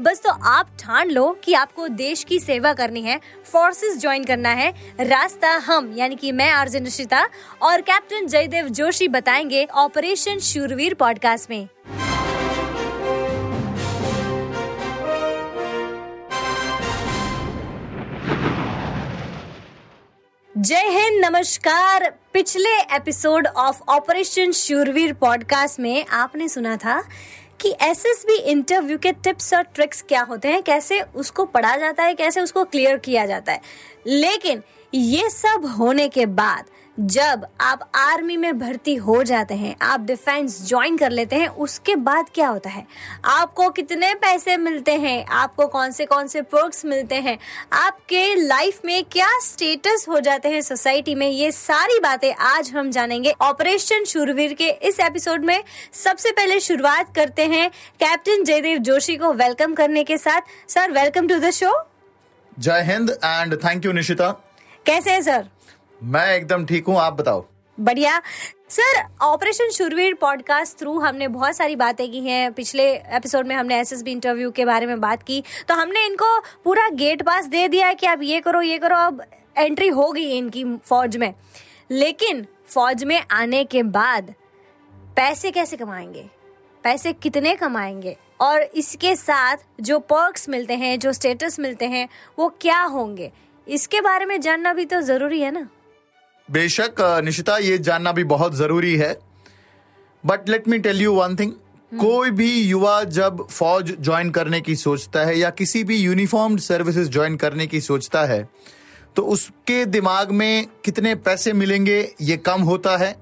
बस तो आप ठान लो कि आपको देश की सेवा करनी है फोर्सेस ज्वाइन करना है, रास्ता हम, यानी कि मैं आर्जन निशिता और कैप्टन जयदेव जोशी बताएँगे ऑपरेशन शूरवीर पॉडकास्ट में। जय हिंद, नमस्कार। पिछले episode of operation Shoorveer podcast में आपने सुना था कि एसएसबी इंटरव्यू के टिप्स और ट्रिक्स क्या होते हैं, कैसे उसको पढ़ा जाता है, कैसे उसको क्लियर किया जाता है। लेकिन ये सब होने के बाद जब आप आर्मी में भर्ती हो जाते हैं आप डिफेंस ज्वाइन कर लेते हैं उसके बाद क्या होता है? आपको कितने पैसे मिलते हैं? आपको कौन से कौन से पर्क्स मिलते हैं? आपके लाइफ में क्या स्टेटस हो जाते हैं सोसाइटी में? ये सारी बातें आज हम जानेंगे। ऑपरेशन शूरवीर के इस एपिसोड में सबसे पहले शुरुआत करते हैं कैप्टन जयदेव जोशी को वेलकम करने के साथ। Sir welcome to the show जय हिंद एंड थैंक यू निशिता। कैसे हैं सर मैं एकदम ठीक हूँ, आप बताओ। बढ़िया। Sir, operation Shoorveer podcast through हमने बहुत सारी बातें की हैं। पिछले एपिसोड में हमने एसएसबी इंटरव्यू के बारे में बात की। तो हमने इनको पूरा गेट पास दे दिया कि आप ये करो ये करो। अब एंट्री हो गई इनकी फौज में। लेकिन फौज में आने के बाद पैसे कैसे कमाएँगे? पैसे कितने कमाएँगे? और इसके साथ जो पर्क्स मिलते हैं, जो स्टेटस मिलते हैं, वो क्या होंगे? इसके बारे में जानना भी तो ज़रूरी है ना। बेशक निशिता ये जानना भी बहुत ज़रूरी है। But let me tell you one thing कोई भी युवा जब फौज ज्वाइन करने की सोचता है या किसी भी यूनिफॉर्म्ड सर्विसेज़ ज्वाइन करने की सोचता है तो उसके दिमाग में कितने पैसे मिलेंगे ये कम होता है।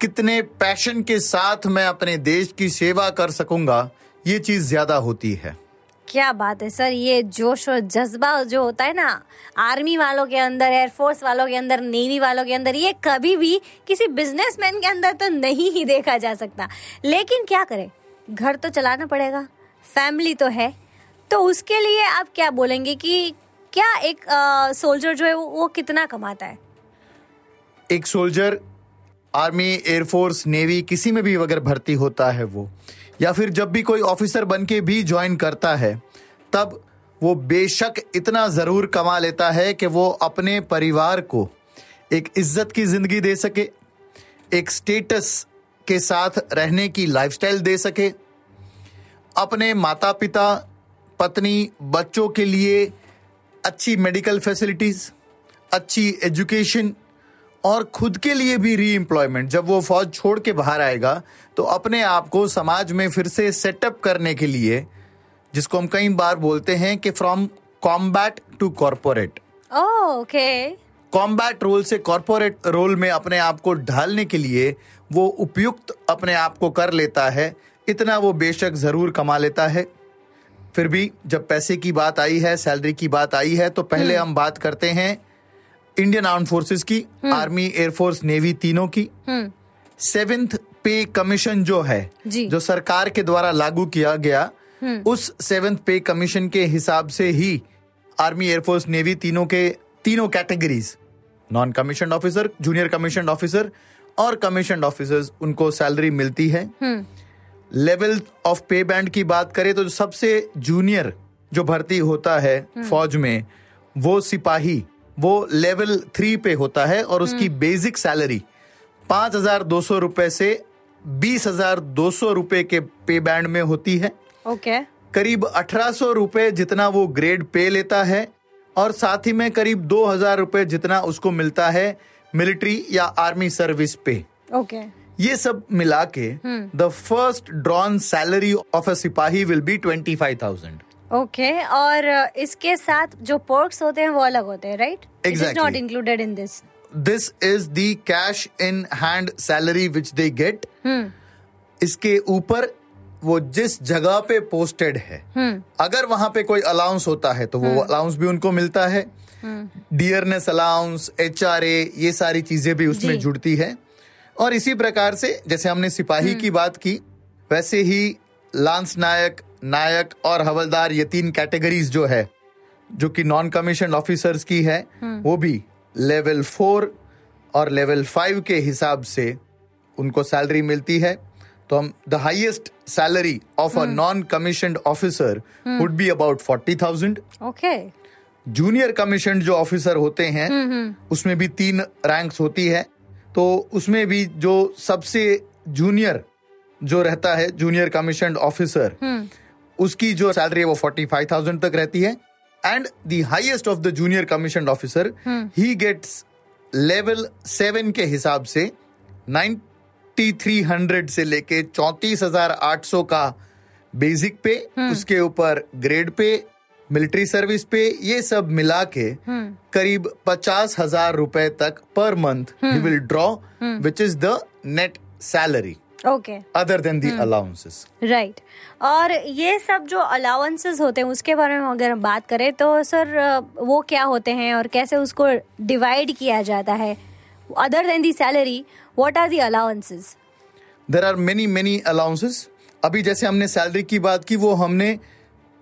कितने पैशन के साथ मैं अपने देश की सेवा कर सकूँगा ये चीज़ ज़्यादा होती है। क्या बात है सर ये जोश और जज्बा जो होता है ना आर्मी वालों के अंदर एयरफोर्स वालों के अंदर नेवी वालों के अंदर ये कभी भी किसी बिजनेसमैन के अंदर तो नहीं ही देखा जा सकता। लेकिन क्या करें? घर तो चलाना पड़ेगा फैमिली तो है। तो उसके लिए आप क्या बोलेंगे कि क्या एक सोल्जर जो है वो, वो कितना कमाता है? एक सोल्जर आर्मी एयरफोर्स नेवी किसी में भी अगर भर्ती होता है वो या फिर जब भी कोई ऑफिसर बन के भी ज्वाइन करता है, तब वो बेशक इतना ज़रूर कमा लेता है कि वो अपने परिवार को एक इज़्ज़त की ज़िंदगी दे सके, एक स्टेटस के साथ रहने की लाइफस्टाइल दे सके, अपने माता पिता पत्नी, बच्चों के लिए अच्छी मेडिकल फैसिलिटीज़ अच्छी एजुकेशन और खुद के लिए भी री एम्प्लॉयमेंट जब वो फौज छोड़ के बाहर आएगा तो अपने आप को समाज में फिर से सेटअप करने के लिए जिसको हम कई बार बोलते हैं कि from combat to corporate okay combat role से कॉरपोरेट रोल में अपने आप को ढालने के लिए वो उपयुक्त अपने आप को कर लेता है इतना वो बेशक ज़रूर कमा लेता है। फिर भी जब पैसे की बात आई है सैलरी की बात आई है तो पहले हम बात करते हैं इंडियन आर्म फोर्सेस की आर्मी एयरफोर्स नेवी तीनों की। सेवेंथ पे कमीशन जो है जो। सरकार के द्वारा लागू किया गया उस सेवेंथ पे कमीशन के हिसाब से ही आर्मी एयरफोर्स नेवी तीनों के तीनों categories non commission officer junior commission officer और कमीशन ऑफिसर्स उनको सैलरी मिलती है। लेवल ऑफ़ पे बैंड की बात करें तो सबसे जूनियर जो भर्ती होता है फौज में वो सिपाही वो लेवल थ्री पे होता है और उसकी बेसिक सैलरी पाँच हज़ार दो सौ रुपए से बीस हज़ार दो सौ रुपए के पे बैंड में होती है। Okay okay. करीब अठारह सौ रुपए जितना वो ग्रेड पे लेता है और साथ ही में करीब दो हज़ार रुपए जितना उसको मिलता है मिलिट्री या आर्मी सर्विस पे। Okay okay. ये सब मिला के the first drawn salary of a सिपाही will be twenty five thousand okay और uh, इसके साथ जो पर्क्स होते हैं वो अलग होते हैं right it is not included in this this is the cash in hand salary which they get इसके ऊपर वो जिस जगह पे पोस्टेड है अगर वहाँ पे कोई अलाउंस होता है तो वो अलाउंस भी उनको मिलता है। Dearness allowance H R A ये सारी चीज़ें भी उसमें जुड़ती है। और इसी प्रकार से जैसे हमने सिपाही की बात की वैसे ही लांस नायक नायक और हवलदार ये तीन कैटेगरीज जो है जो कि नॉन कमीशन ऑफिसर्स की है वो भी लेवल फोर और लेवल फाइव के हिसाब से उनको सैलरी मिलती है। तो हम the highest salary of a non commission officer would be about forty thousand okay junior commission जो ऑफिसर होते हैं उसमें भी तीन रैंक्स होती है। तो उसमें भी जो सबसे जूनियर जो रहता है जूनियर कमीशन ऑफिसर उसकी जो सैलरी है वो फोर्टी फाइव थाउज़ेंड तक रहती है। And the highest of the junior commission officer he gets level seven के हिसाब से नाइन्टी थ्री हंड्रेड से लेके चौंतीस हज़ार आठ सौ का बेसिक पे उसके ऊपर ग्रेड पे मिलिट्री सर्विस पे ये सब मिला के करीब पचास हज़ार रुपए तक per month he will draw which is the net salary okay other than the allowances right और ये सब जो अलाउंसेस होते हैं उसके बारे में अगर हम बात करें तो सर वो क्या होते हैं और कैसे उसको डिवाइड किया जाता है? Other than the salary what are the allowances there are many many allowances अभी जैसे हमने सैलरी की बात की वो हमने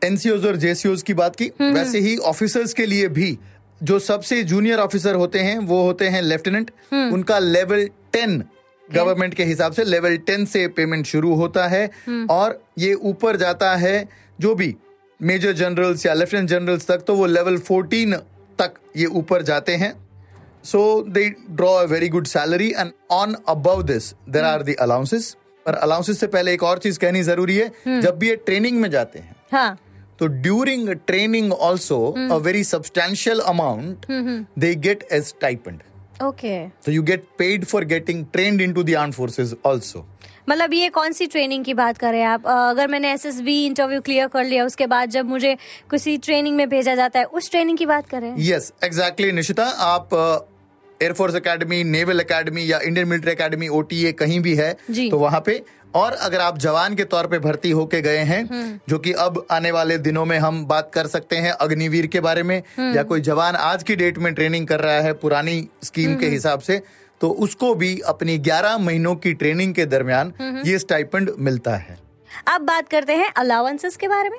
एनसीओज और जेसीओज की बात की। वैसे ही ऑफिसर्स के लिए भी जो सबसे जूनियर ऑफिसर होते हैं वो होते हैं लेफ्टिनेंट उनका लेवल टेन गवर्नमेंट के हिसाब से लेवल टेन से पेमेंट शुरू होता है और ये ऊपर जाता है जो भी मेजर जनरल्स या लेफ्टिनेंट जनरल्स तक तो वो लेवल फोर्टीन तक ये ऊपर जाते हैं। So they draw a very good salary and on above this there are the allowances पर अलाउंसेस से पहले एक और चीज़ कहनी ज़रूरी है जब भी ये ट्रेनिंग में जाते हैं हाँ। तो during training also a very substantial amount they get as stipend okay So you get paid for getting trained into the armed forces also. मतलब ये कौन सी ट्रेनिंग की बात कर रहे हैं आप अगर मैंने एसएसबी इंटरव्यू क्लियर कर लिया उसके बाद जब मुझे किसी ट्रेनिंग में भेजा जाता है उस ट्रेनिंग की बात कर रहे हैं यस एग्जैक्टली निशिता आप air force academy naval academy या इंडियन मिलिट्री एकेडमी ओटीए कहीं भी है जी। तो वहाँ पे और अगर आप जवान के तौर पे भर्ती होके गए हैं जो कि अब आने वाले दिनों में हम बात कर सकते हैं अग्निवीर के बारे में या कोई जवान आज की डेट में ट्रेनिंग कर रहा है पुरानी स्कीम के हिसाब से तो उसको भी अपनी 11 महीनों की ट्रेनिंग के दरमियान ये स्टाइपेंड मिलता है। अब बात करते हैं अलाउंसेस के बारे में।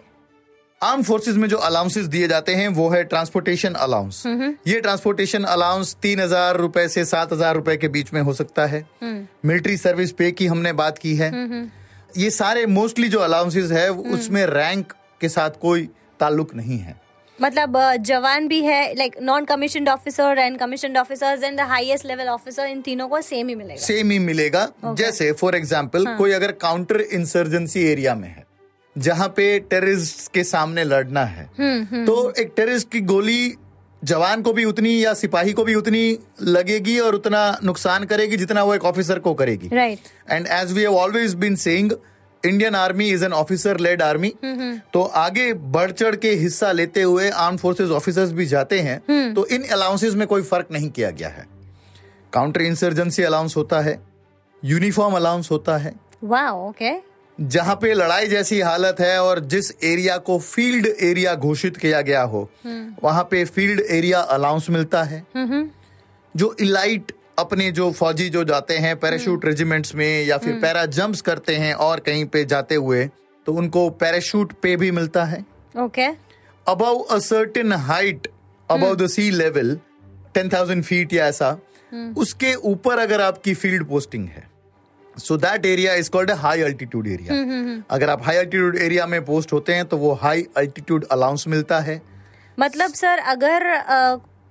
आर्म फोर्सेज में जो अलाउंसेस दिए जाते हैं वो है ट्रांसपोर्टेशन अलाउंस ये ट्रांसपोर्टेशन अलाउंस तीन हज़ार रूपए से सात हज़ार रूपए के बीच में हो सकता है। मिलिट्री सर्विस पे की हमने बात की है। ये सारे मोस्टली जो अलाउंसेस है उसमें रैंक के साथ कोई ताल्लुक नहीं है। मतलब जवान भी है like non commission officer and commission officers and the highest level officer in तीनों को सेम ही मिलेगा। सेम ही मिलेगा। जैसे फॉर एग्ज़ाम्पल कोई अगर काउंटर इंसर्जेंसी एरिया में है जहाँ पे टेररिस्ट के सामने लड़ना है। तो एक टेररिस्ट की गोली जवान को भी उतनी या सिपाही को भी उतनी लगेगी और उतना नुकसान करेगी जितना वो एक ऑफिसर को करेगी। Right and as we have always been saying Indian army is an officer led army तो आगे बढ़ चढ़ के हिस्सा लेते हुए आर्म फोर्सेज ऑफिसर्स भी जाते हैं। तो इन अलाउंसेस में कोई फ़र्क नहीं किया गया है। काउंटर इंसर्जेंसी अलाउंस होता है। यूनिफॉर्म अलाउंस होता है। वाओ ओके जहाँ पे लड़ाई जैसी हालत है और जिस एरिया को फ़ील्ड एरिया घोषित किया गया हो वहाँ पे फ़ील्ड एरिया अलाउंस मिलता है। जो इलाइट अपने जो फौजी जो जाते हैं पैराशूट रेजिमेंट्स में या फिर पैरा जंप्स करते हैं और कहीं पे जाते हुए तो उनको पैराशूट पे भी मिलता है। Okay above a certain height above the sea level ten thousand feet या ऐसा उसके ऊपर अगर आपकी फ़ील्ड पोस्टिंग है so that area is called high altitude area अगर आप हाई अल्टीट्यूड एरिया में पोस्ट होते हैं तो वो हाई अल्टीट्यूड अलाउंस मिलता है। मतलब सर अगर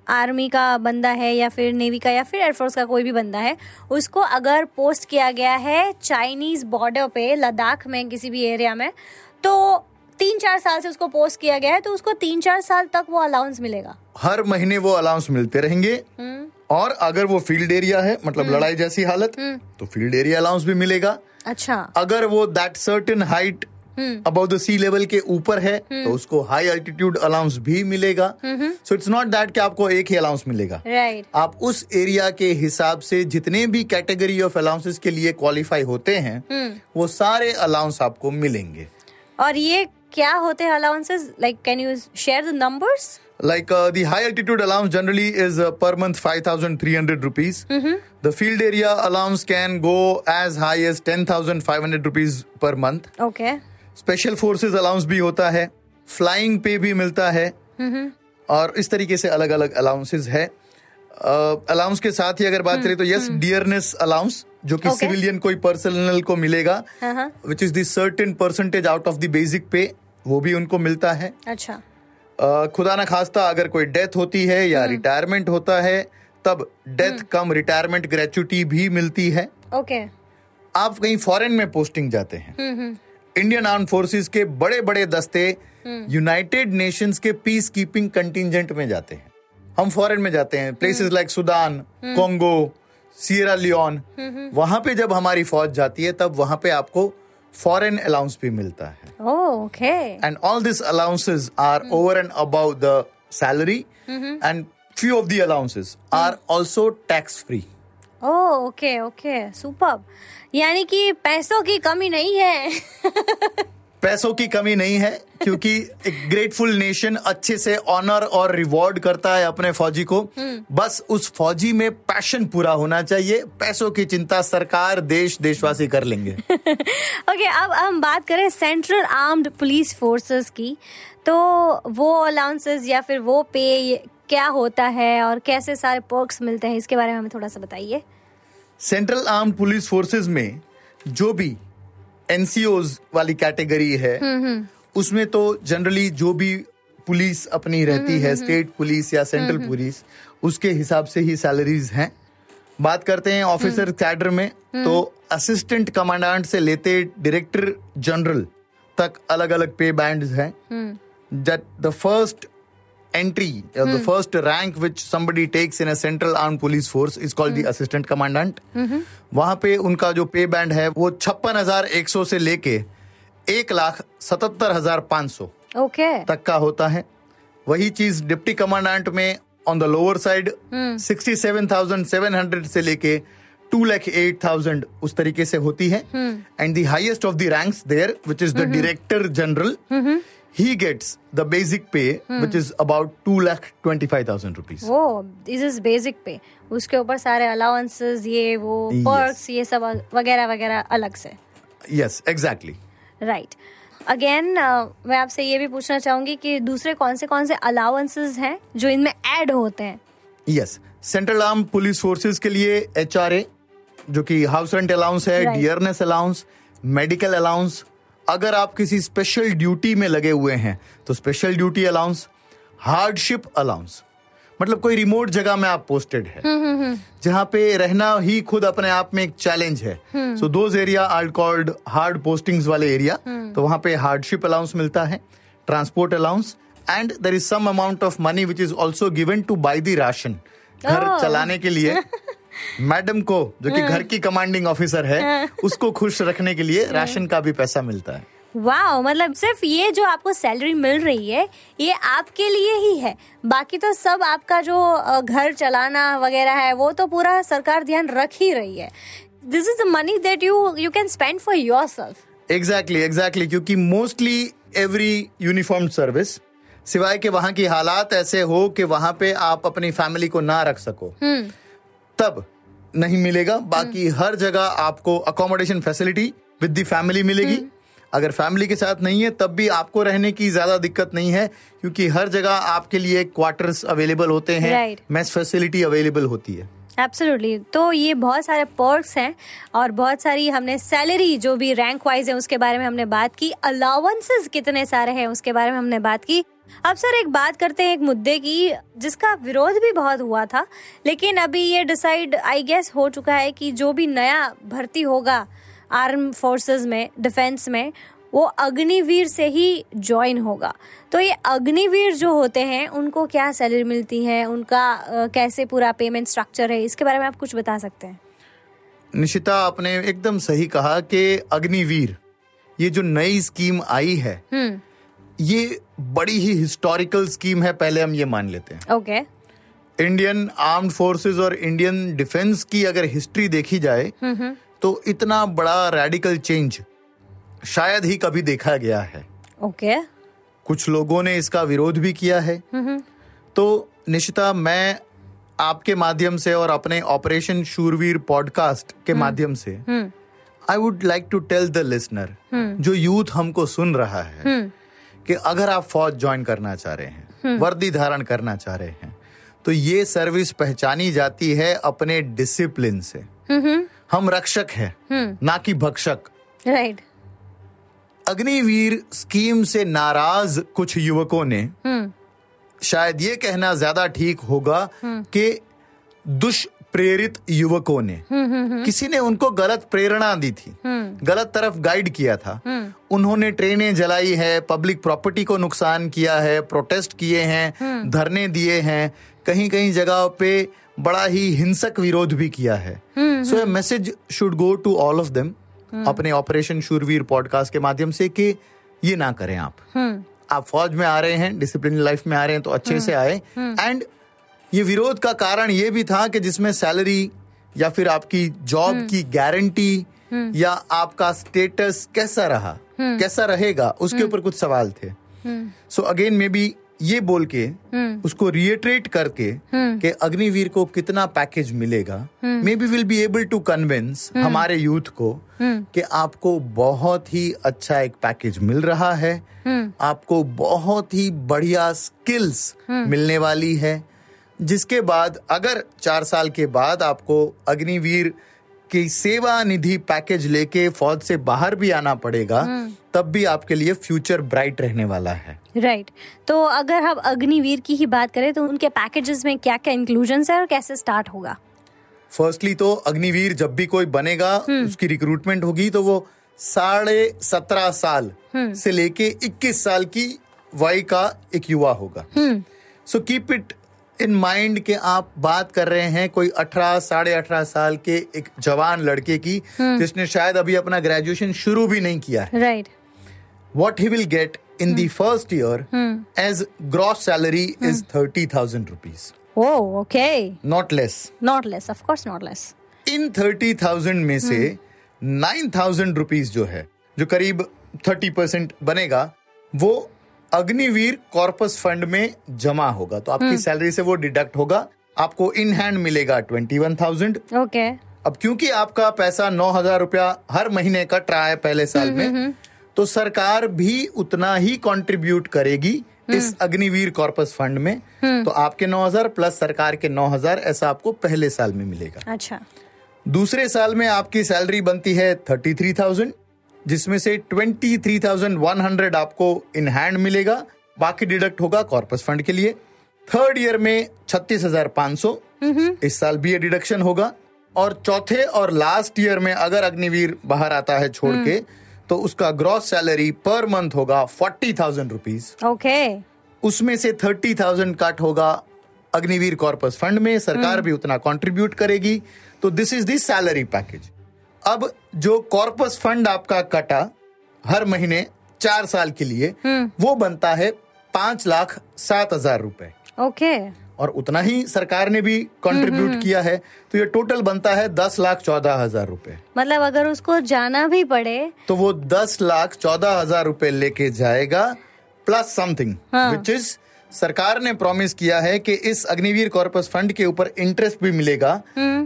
आर्मी का बंदा है या फिर नेवी का या फिर एयरफोर्स का कोई भी बंदा है उसको अगर पोस्ट किया गया है चाइनीज़ बॉर्डर पे लद्दाख में किसी भी एरिया में तो तीन चार साल से उसको पोस्ट किया गया है तो उसको तीन चार साल तक वो अलाउंस मिलेगा। हर महीने वो अलाउंस मिलते रहेंगे। और अगर वो फ़ील्ड एरिया है मतलब लड़ाई जैसी हालत तो फ़ील्ड एरिया अलाउंस भी मिलेगा। अच्छा। अगर वो that certain height about the sea level के ऊपर है तो उसको हाई अल्टीट्यूड अलाउंस भी मिलेगा। सो इट्स नॉट दैट कि आपको एक ही अलाउंस मिलेगा। राइट आप उस एरिया के हिसाब से जितने भी कैटेगरी ऑफ़ अलाउंसेस के लिए क्वालिफाई होते हैं वो सारे अलाउंस आपको मिलेंगे। और ये क्या होते हैं allowances like can you share the numbers Like uh, the high altitude allowance generally is uh, per month 5,300 rupees. The field area allowance can go as high as 10,500 rupees per month. Okay special forces allowance भी होता है. Flying पे भी मिलता है. और इस तरीके से अलग अलग अलाउंसेस है अलाउंस के साथ ही अगर बात करें तो यस डियरनेस अलाउंस जो कि Okay. सिविलियन कोई पर्सनल को मिलेगा which is the certain percentage out of the basic pay वो भी उनको मिलता है। अच्छा। अ, खुदा ना खास्ता अगर कोई डेथ होती है या रिटायरमेंट होता है तब डेथ कम रिटायरमेंट ग्रेचुटी भी मिलती है। ओके। आप कहीं फॉरेन में पोस्टिंग जाते हैं। इंडियन आर्म फोर्सेस के बड़े बड़े दस्ते यूनाइटेड नेशंस के पीस कीपिंग कंटिजेंट में जाते हैं। हम फॉरेन में जाते हैं। Places like Sudan Congo Sierra Leone वहाँ पे जब हमारी फौज जाती है तब वहाँ पे आपको फॉरेन अलाउंस भी मिलता है। Okay and all this allowances are over and above the salary and few of the allowances are also tax free okay okay super यानी कि पैसों की कमी नहीं है। पैसों की कमी नहीं है क्योंकि एक ग्रेटफुल नेशन अच्छे से ऑनर और रिवॉर्ड करता है अपने फौजी को। बस उस फौजी में पैशन पूरा होना चाहिए। पैसों की चिंता सरकार देश देशवासी कर लेंगे। ओके okay, अब हम बात करें सेंट्रल आर्म्ड पुलिस फोर्सेस की। तो वो अलाउंसेस या फिर वो पे क्या होता है और कैसे सारे पर्क्स मिलते हैं इसके बारे में हमें थोड़ा सा बताइए। सेंट्रल आर्म पुलिस फोर्सेस में जो भी एनसीओज वाली कैटेगरी है। उसमें तो जनरली जो भी पुलिस अपनी रहती है स्टेट पुलिस या सेंट्रल पुलिस उसके हिसाब से ही सैलरीज हैं। बात करते हैं ऑफिसर कैडर में तो असिस्टेंट कमांडेंट से लेते डायरेक्टर जनरल तक अलग अलग पे बैंड हैं the first entry uh, the first rank which somebody takes in a central armed police force is called the assistant commandant. वहाँ पे उनका जो पे बैंड है वो छप्पन हज़ार एक सौ से लेके एक लाख सतहत्तर हज़ार पाँच सौ तक का होता है। वही चीज़ डिप्टी कमांडेंट में on the lower side sixty seven thousand seven hundred से लेके टू लैख एट थाउज़ेंड उस तरीके से होती है। And the highest of the ranks there which is the director general gets the basic pay which is about two lakh twenty five thousand rupees वो this is basic pay उसके ऊपर सारे allowances ये वो Yes. पर्क्स ये सब वगैरह वगैरह अलग से। यस एग्जैक्टली राइट अगेन मैं आपसे ये भी पूछना चाहूँगी कि दूसरे कौन से कौन से अलाउंसेस हैं जो इनमें ऐड होते हैं? Yes central armed police forces के लिए एच जो कि हाउस रेंट अलाउंस है डियरनेस अलाउंस मेडिकल अलाउंस अगर आप किसी स्पेशल ड्यूटी में लगे हुए हैं तो special duty allowance hardship allowance मतलब कोई रिमोट जगह में आप पोस्टेड है जहाँ पे रहना ही खुद अपने आप में एक चैलेंज है। So those area are called hard postings वाले एरिया तो वहाँ पे हार्डशिप अलाउंस मिलता है transport allowance and there is some amount of money which is also given to by the ration घर Oh. चलाने के लिए। मैडम को जो कि घर की कमांडिंग ऑफिसर है उसको खुश रखने के लिए राशन का भी पैसा मिलता है। वाह मतलब सिर्फ़ ये जो आपको सैलरी मिल रही है ये आपके लिए ही है। बाकी तो सब आपका जो घर चलाना वगैरह है वो तो पूरा सरकार ध्यान रख ही रही है। This is the money that you you can spend for yourself exactly exactly क्योंकि मोस्टली एवरी यूनिफॉर्म सर्विस सिवाय के वहाँ की हालात ऐसे हो कि वहाँ पे आप अपनी फैमिली को ना रख सको। तब नहीं मिलेगा। बाकी हर जगह आपको accommodation facility with the family मिलेगी। अगर फैमिली के साथ नहीं है तब भी आपको रहने की ज़्यादा दिक्कत नहीं है क्योंकि हर जगह आपके लिए क्वार्टर्स अवेलेबल होते हैं। Right. मेस फैसिलिटी अवेलेबल होती है। एब्सोल्युटली तो ये बहुत सारे पर्क्स हैं और बहुत सारी हमने सैलरी जो भी रैंक वाइज है उसके बारे में हमने बात की। अलाउंसेस कितने सारे हैं उसके बारे में हमने बात की। अब सर एक बात करते हैं एक मुद्दे की जिसका विरोध भी बहुत हुआ था लेकिन अभी ये डिसाइड आई गेस हो चुका है कि जो भी नया भर्ती होगा आर्म फोर्सेस में डिफेंस में वो अग्निवीर से ही ज्वाइन होगा। तो ये अग्निवीर जो होते हैं उनको क्या सैलरी मिलती है उनका कैसे पूरा पेमेंट स्ट्रक्चर है इसके बारे में आप कुछ बता सकते हैं। निशिता आपने एकदम सही कहा कि अग्निवीर ये जो नई स्कीम आई है ये बड़ी ही हिस्टोरिकल स्कीम है पहले हम ये मान लेते हैं। ओके इंडियन आर्म्ड फोर्सेस और इंडियन डिफेंस की अगर हिस्ट्री देखी जाए तो इतना बड़ा रेडिकल चेंज शायद ही कभी देखा गया है। ओके कुछ लोगों ने इसका विरोध भी किया है। तो निशिता मैं आपके माध्यम से और अपने ऑपरेशन शूरवीर पॉडकास्ट के माध्यम से I would like to tell the listener जो यूथ हमको सुन रहा है कि अगर आप फौज ज्वाइन करना चाह रहे हैं वर्दी धारण करना चाह रहे हैं तो ये सर्विस पहचानी जाती है अपने डिसिप्लिन से। हम रक्षक हैं ना कि भक्षक। राइट अग्निवीर स्कीम से नाराज़ कुछ युवकों ने शायद ये कहना ज़्यादा ठीक होगा कि दुष्प्रेरित युवकों ने किसी ने उनको गलत प्रेरणा दी थी गलत तरफ़ गाइड किया था। उन्होंने ट्रेनें जलाई है पब्लिक प्रॉपर्टी को नुकसान किया है प्रोटेस्ट किए हैं धरने दिए हैं। कहीं कहीं जगह पे बड़ा ही हिंसक विरोध भी किया है। So a message should go to all of them अपने ऑपरेशन शूरवीर पॉडकास्ट के माध्यम से कि ये ना करें आप। आप फौज में आ रहे हैं डिसिप्लिन लाइफ में आ रहे हैं तो अच्छे से आए। एंड ये विरोध का कारण ये भी था कि जिसमें सैलरी या फिर आपकी जॉब की गारंटी या आपका स्टेटस कैसा रहा कैसा रहेगा उसके ऊपर कुछ सवाल थे। सो अगेन मे बी ये बोल के उसको रिएट्रेट करके कि अग्निवीर को कितना पैकेज मिलेगा maybe will be able to convince हमारे यूथ को कि आपको बहुत ही अच्छा एक पैकेज मिल रहा है आपको बहुत ही बढ़िया स्किल्स मिलने वाली है जिसके बाद अगर चार साल के बाद आपको अग्निवीर की सेवा निधि पैकेज लेके फौज से बाहर भी आना पड़ेगा तब भी आपके लिए फ्यूचर ब्राइट रहने वाला है। Right right. तो अगर हम अग्निवीर की ही बात करें तो उनके पैकेजेस में क्या क्या इंक्लूजन है और कैसे स्टार्ट होगा? फर्स्टली तो अग्निवीर जब भी कोई बनेगा उसकी रिक्रूटमेंट होगी तो वो साढ़े सत्रह साल से लेके इक्कीस साल की वाई का एक युवा होगा। So keep it in mind कि आप बात कर रहे हैं कोई अठारह साढ़े अठारह साल के एक जवान लड़के की जिसने शायद अभी अपना ग्रेजुएशन शुरू भी नहीं किया है। Right what he will get in the first year as gross salary is 30,000 rupees, oh okay not less. Not less of course not less in 30,000 में से नाइन थाउज़ेंड रुपीज़ जो है जो करीब 30 परसेंट बनेगा वो अग्निवीर कॉर्पस फंड में जमा होगा। तो आपकी सैलरी से वो डिडक्ट होगा। आपको इन हैंड मिलेगा 21,000 ओके। अब क्योंकि आपका पैसा नौ हज़ार रुपया हर महीने कट रहा है पहले साल में तो सरकार भी उतना ही कंट्रीब्यूट करेगी इस अग्निवीर कॉर्पस फंड में। तो आपके नौ हज़ार प्लस सरकार के नौ हज़ार ऐसा आपको पहले साल में मिलेगा। अच्छा। दूसरे साल में आपकी सैलरी बनती है थर्टी थ्री थाउज़ेंड जिसमें से twenty three thousand one hundred आपको इन हैंड मिलेगा। बाकी डिडक्ट होगा कॉर्पस फंड के लिए। थर्ड ईयर में छत्तीस हज़ार पाँच सौ। इस साल भी ये डिडक्शन होगा। और चौथे और लास्ट ईयर में अगर अग्निवीर बाहर आता है छोड़ के तो उसका ग्रॉस सैलरी पर मंथ होगा फोर्टी थाउज़ेंड रुपीज़ ओके। उसमें से थर्टी थाउज़ेंड कट होगा अग्निवीर कॉर्पस फंड में। सरकार भी उतना कंट्रीब्यूट करेगी। तो this is the salary package अब जो कॉर्पस फंड आपका कटा हर महीने चार साल के लिए वो बनता है पाँच लाख सात हज़ार रुपए। ओके। और उतना ही सरकार ने भी कंट्रीब्यूट किया है तो ये टोटल बनता है दस लाख चौदह हज़ार रूपए। मतलब अगर उसको जाना भी पड़े। तो वो दस लाख चौदह हज़ार रूपए लेके जाएगा प्लस समथिंग विच इज़ सरकार ने प्रॉमिस किया है कि इस अग्निवीर कॉर्पस फंड के ऊपर इंटरेस्ट भी मिलेगा।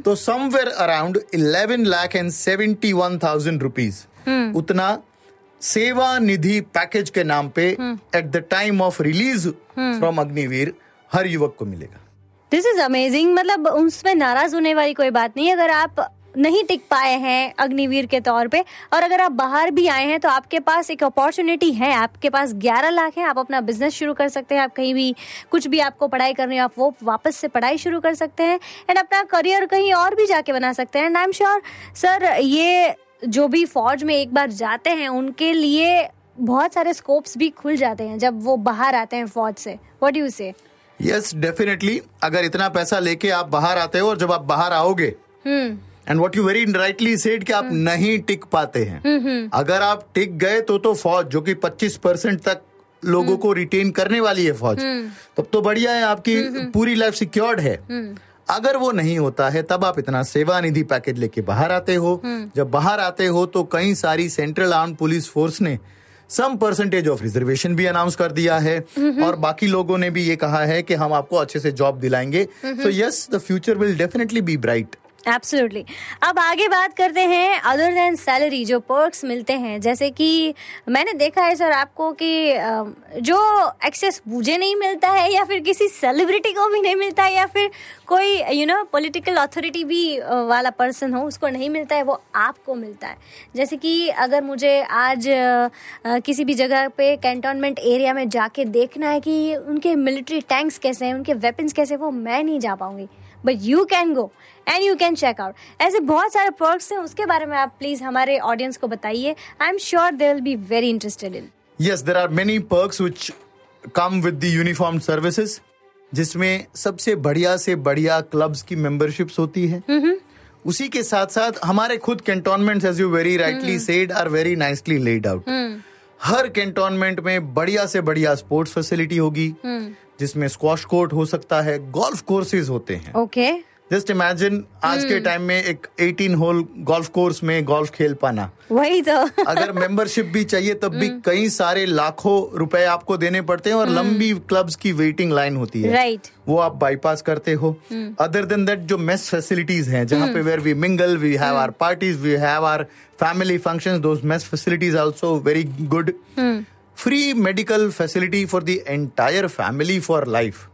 तो somewhere around eleven lakh and seventy one thousand rupees उतना सेवा निधि पैकेज के नाम पे at the time of release from Agniveer हर युवक को मिलेगा। दिस इज़ अमेजिंग मतलब उसमें नाराज़ होने वाली कोई बात नहीं अगर आप नहीं टिक पाए हैं अग्निवीर के तौर पे। और अगर आप बाहर भी आए हैं तो आपके पास एक अपॉर्चुनिटी है। आपके पास 11 लाख है आप अपना बिज़नेस शुरू कर सकते हैं। आप कहीं भी कुछ भी आपको पढ़ाई करनी हो आप वो वापस से पढ़ाई शुरू कर सकते हैं। एंड अपना करियर कहीं और भी जाके बना सकते हैं। And I am sure sir ये जो भी फौज में एक बार जाते हैं उनके लिए बहुत सारे स्कोप्स भी खुल जाते हैं जब वो बाहर आते हैं फौज से। What you say yes definitely अगर इतना पैसा लेके आप बाहर आते हो और जब आप बाहर आओगे and what you very rightly said कि आप नहीं टिक पाते हैं। अगर आप टिक गए तो तो फौज जो कि 25 परसेंट तक लोगों को रिटेन करने वाली है फौज। तब तो बढ़िया है आपकी पूरी लाइफ सिक्योर्ड है। अगर वो नहीं होता है तब आप इतना सेवा निधि पैकेज लेके बाहर आते हो। जब बाहर आते हो तो कई सारी सेंट्रल आर्म पुलिस फोर्स ने सम परसेंटेज ऑफ़ रिजर्वेशन भी अनाउंस कर दिया है। और बाकी लोगों ने भी ये कहा है कि हम आपको अच्छे से job दिलाएँगे। So yes the future will definitely be bright absolutely अब आगे बात करते हैं अदर देन सैलरी जो पर्क्स मिलते हैं, जैसे कि मैंने देखा है सर आपको कि जो एक्सेस मुझे नहीं मिलता है या फिर किसी सेलिब्रिटी को भी नहीं मिलता है या फिर कोई यू नो पॉलिटिकल अथॉरिटी भी वाला पर्सन हो, उसको नहीं मिलता है, वो आपको मिलता है। जैसे कि अगर मुझे आज किसी भी जगह पे कैंटोनमेंट एरिया में जाके देखना है कि उनके मिलिट्री टैंक्स कैसे हैं, उनके वेपन्स कैसे वो मैं नहीं जा पाऊँगी। But you can go and you can check out ऐसे बहुत सारे प्रोडक्ट्स हैं उसके बारे में आप प्लीज़ हमारे ऑडियंस को बताइए. I am sure they will be very interested in Yes, there are many perks which come with the uniformed services, जिसमें सबसे बढ़िया से बढ़िया क्लब्स की मेंबरशिप्स होती है। उसी के साथ साथ हमारे खुद cantonment as you very rightly said are very nicely laid out her cantonment में बढ़िया से बढ़िया स्पोर्ट्स फैसिलिटी होगी जिसमें स्क्वाश कोर्ट हो सकता है गोल्फ कोर्सेज होते हैं। ओके जस्ट इमेजिन आज के टाइम में एक 18 होल गोल्फ कोर्स में गोल्फ खेल पाना। वही तो। अगर मेंबरशिप भी चाहिए तब भी कई सारे लाखों रुपए आपको देने पड़ते हैं और लंबी क्लब्स की वेटिंग लाइन होती है। राइट वो आप बाईपास करते हो। अदर देन दैट जो मेस फैसिलिटीज़ हैं जहाँ पे where we mingle we have our parties we have our family functions those mess facilities also very good free medical facility for the entire family for life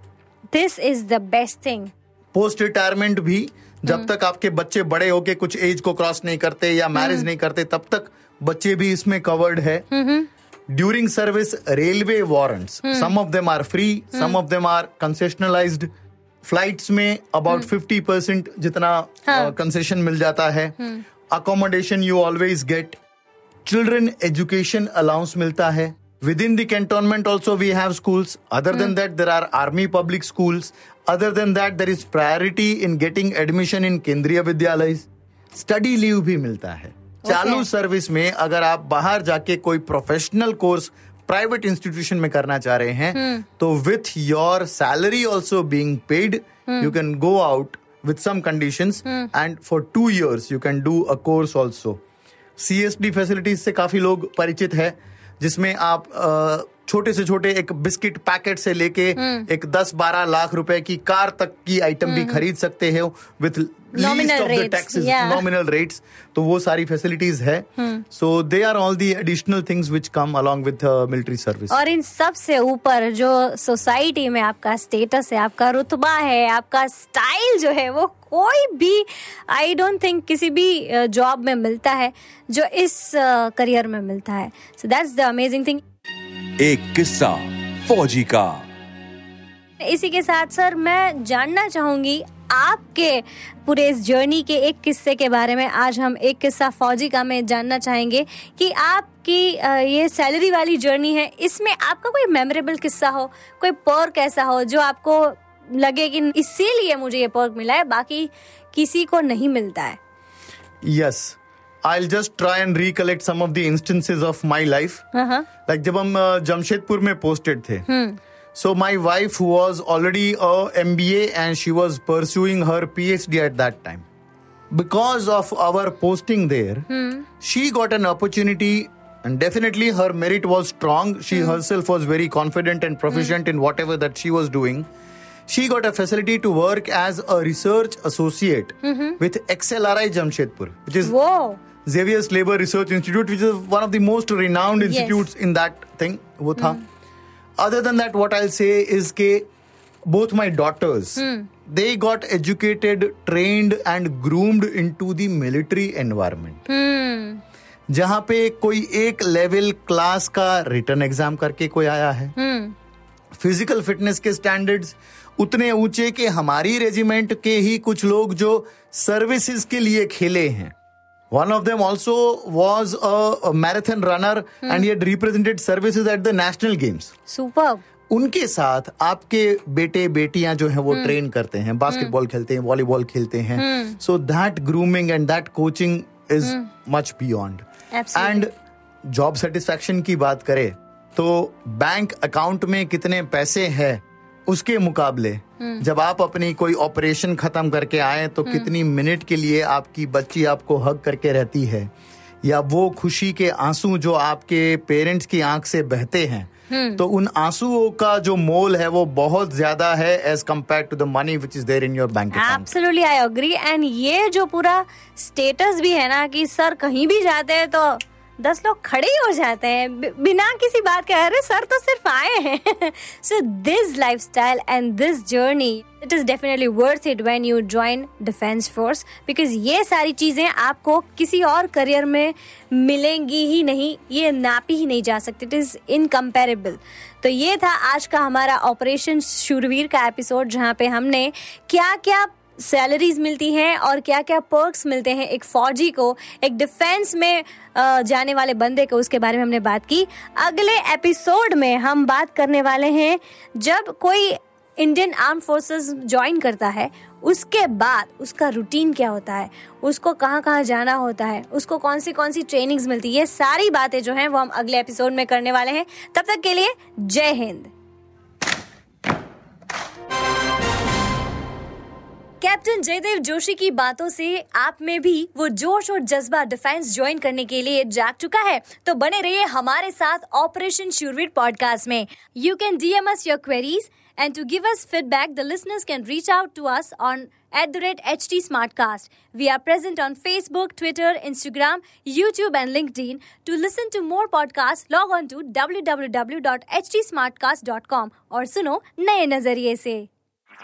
this is the best thing post retirement भी जब तक आपके बच्चे बड़े होके कुछ as को cross नहीं करते या मैरिज नहीं करते तब तक बच्चे भी इसमें कवर्ड है। During service railway warrants some of them are free some of them are concessionalized flights में अबाउट फिफ्टी परसेंट जितना कंसेशन मिल जाता है। Accommodation you always get children education allowance मिलता है। Within the cantonment also we have schools other than that there are army public schools other than that there is priority in getting admission in Kendriya Vidyalaya study leave भी मिलता है चालू service में अगर आप बाहर जाके कोई प्रोफेशनल कोर्स प्राइवेट इंस्टीट्यूशन में करना चाह रहे हैं तो with your salary also being paid you can go out with some conditions and for two years you can do a course also. CSD facilities से काफ़ी लोग परिचित है जिसमें आप छोटे से छोटे एक बिस्किट पैकेट से लेके एक 10-12 लाख रुपए की कार तक की आइटम भी खरीद सकते हो with least of the taxes nominal rates तो वो सारी फैसिलिटीज़ है। So they are all the additional things which come along with military service और इन सबसे ऊपर जो सोसाइटी में आपका स्टेटस है आपका रुतबा है आपका स्टाइल जो है वो कोई भी आई डोंट थिंक किसी भी जॉब में मिलता है जो इस करियर में मिलता है। So that's the amazing thing एक किस्सा फौजी का। इसी के साथ सर मैं जानना चाहूँगी आपके पूरे इस जर्नी के एक किस्से के बारे में। आज हम एक किस्सा फौजी का में जानना चाहेंगे कि आपकी ये सैलरी वाली जर्नी है इसमें आपका कोई मेमोरेबल किस्सा हो कोई पर्क ऐसा हो जो आपको लगे कि इसीलिए मुझे ये पर्क मिला है बाकी किसी को नहीं मिलता है। Yes I just try and recollect some of the instances of my life like जब हम जमशेदपुर में पोस्टेड थे। So my wife was already M B and she was pursuing her P H D at that time because of our posting there she got an opportunity and definitely her merit was strong. She herself was very confident and proficient in whatever that she was doing. She got a facility to work as a research associate mm-hmm. with xlri jamshedpur which is वो Xavier's Labor Research Institute, which is one of the most renowned institutes Yes. in that thing. वो था. Other than that, what I'll say is के both my daughters, Mm. they got educated, trained, and groomed into the military environment. जहाँ पे कोई एक level class का return exam करके कोई आया है फ़िज़िकल फिटनेस के स्टैंडर्ड्स उतने ऊँचे कि हमारी रेजिमेंट के ही कुछ लोग जो सर्विसेज़ के लिए खेले हैं। One of them also was a marathon runner and he represented services at the national games super उनके साथ आपके बेटे बेटियाँ जो हैं वो ट्रेन करते हैं बास्केटबॉल खेलते हैं वॉलीबॉल खेलते हैं। So that grooming and that coaching is much beyond and job satisfaction की बात करें तो बैंक अकाउंट में कितने पैसे हैं उसके मुकाबले जब आप अपनी कोई ऑपरेशन खत्म करके आए तो कितनी मिनट के लिए आपकी बच्ची आपको हक करके रहती है? या वो खुशी के आँसू जो आपके पेरेंट्स की आँख से बहते हैं तो उन आंसुओं का जो मोल है वो बहुत ज़्यादा है as compare to the money which is there in your bank absolutely I agree and ये जो पूरा स्टेटस भी है ना कि सर कहीं भी जाते हैं तो दस लोग खड़े ही हो जाते हैं। बिना किसी बात के, अरे सर तो सिर्फ़ आए हैं। So this life style and this journey it is definitely worth it when you join defence force because ये सारी चीज़ें आपको किसी और करियर में मिलेंगी ही नहीं, ये नापी ही नहीं जा सकती। इट इज़ इनकम्पेरेबल तो ये था आज का हमारा ऑपरेशन शूरवीर का एपिसोड जहाँ पे हमने क्या क्या सैलरीज मिलती हैं और क्या क्या पर्क्स मिलते हैं एक फौजी को, एक डिफेंस में जाने वाले बंदे को उसके बारे में हमने बात की। अगले एपिसोड में हम बात करने वाले हैं, जब कोई इंडियन आर्म फोर्सेस ज्वाइन करता है, उसके बाद उसका रूटीन क्या होता है, उसको कहाँ कहाँ जाना होता है, उसको कौन सी कौन सी ट्रेनिंग्स मिलती है, ये सारी बातें जो हैं वो हम अगले एपिसोड में करने वाले हैं। तब तक के लिए जय हिंद। कैप्टन जयदेव जोशी की बातों से आप में भी वो जोश और जज्बा डिफेंस ज्वाइन करने के लिए जाग चुका है तो बने रहिए हमारे साथ ऑपरेशन शूरवीर पॉडकास्ट में you can DM us your queries and to give us feedback the listeners can reach out to us on at the rate H D smartcast we are at the rate HT Smartcast. We are present on Facebook, Twitter, Instagram, YouTube, and LinkedIn. To listen to more podcasts, log on to www.htsmartcast.com और सुनो नए नज़रिए से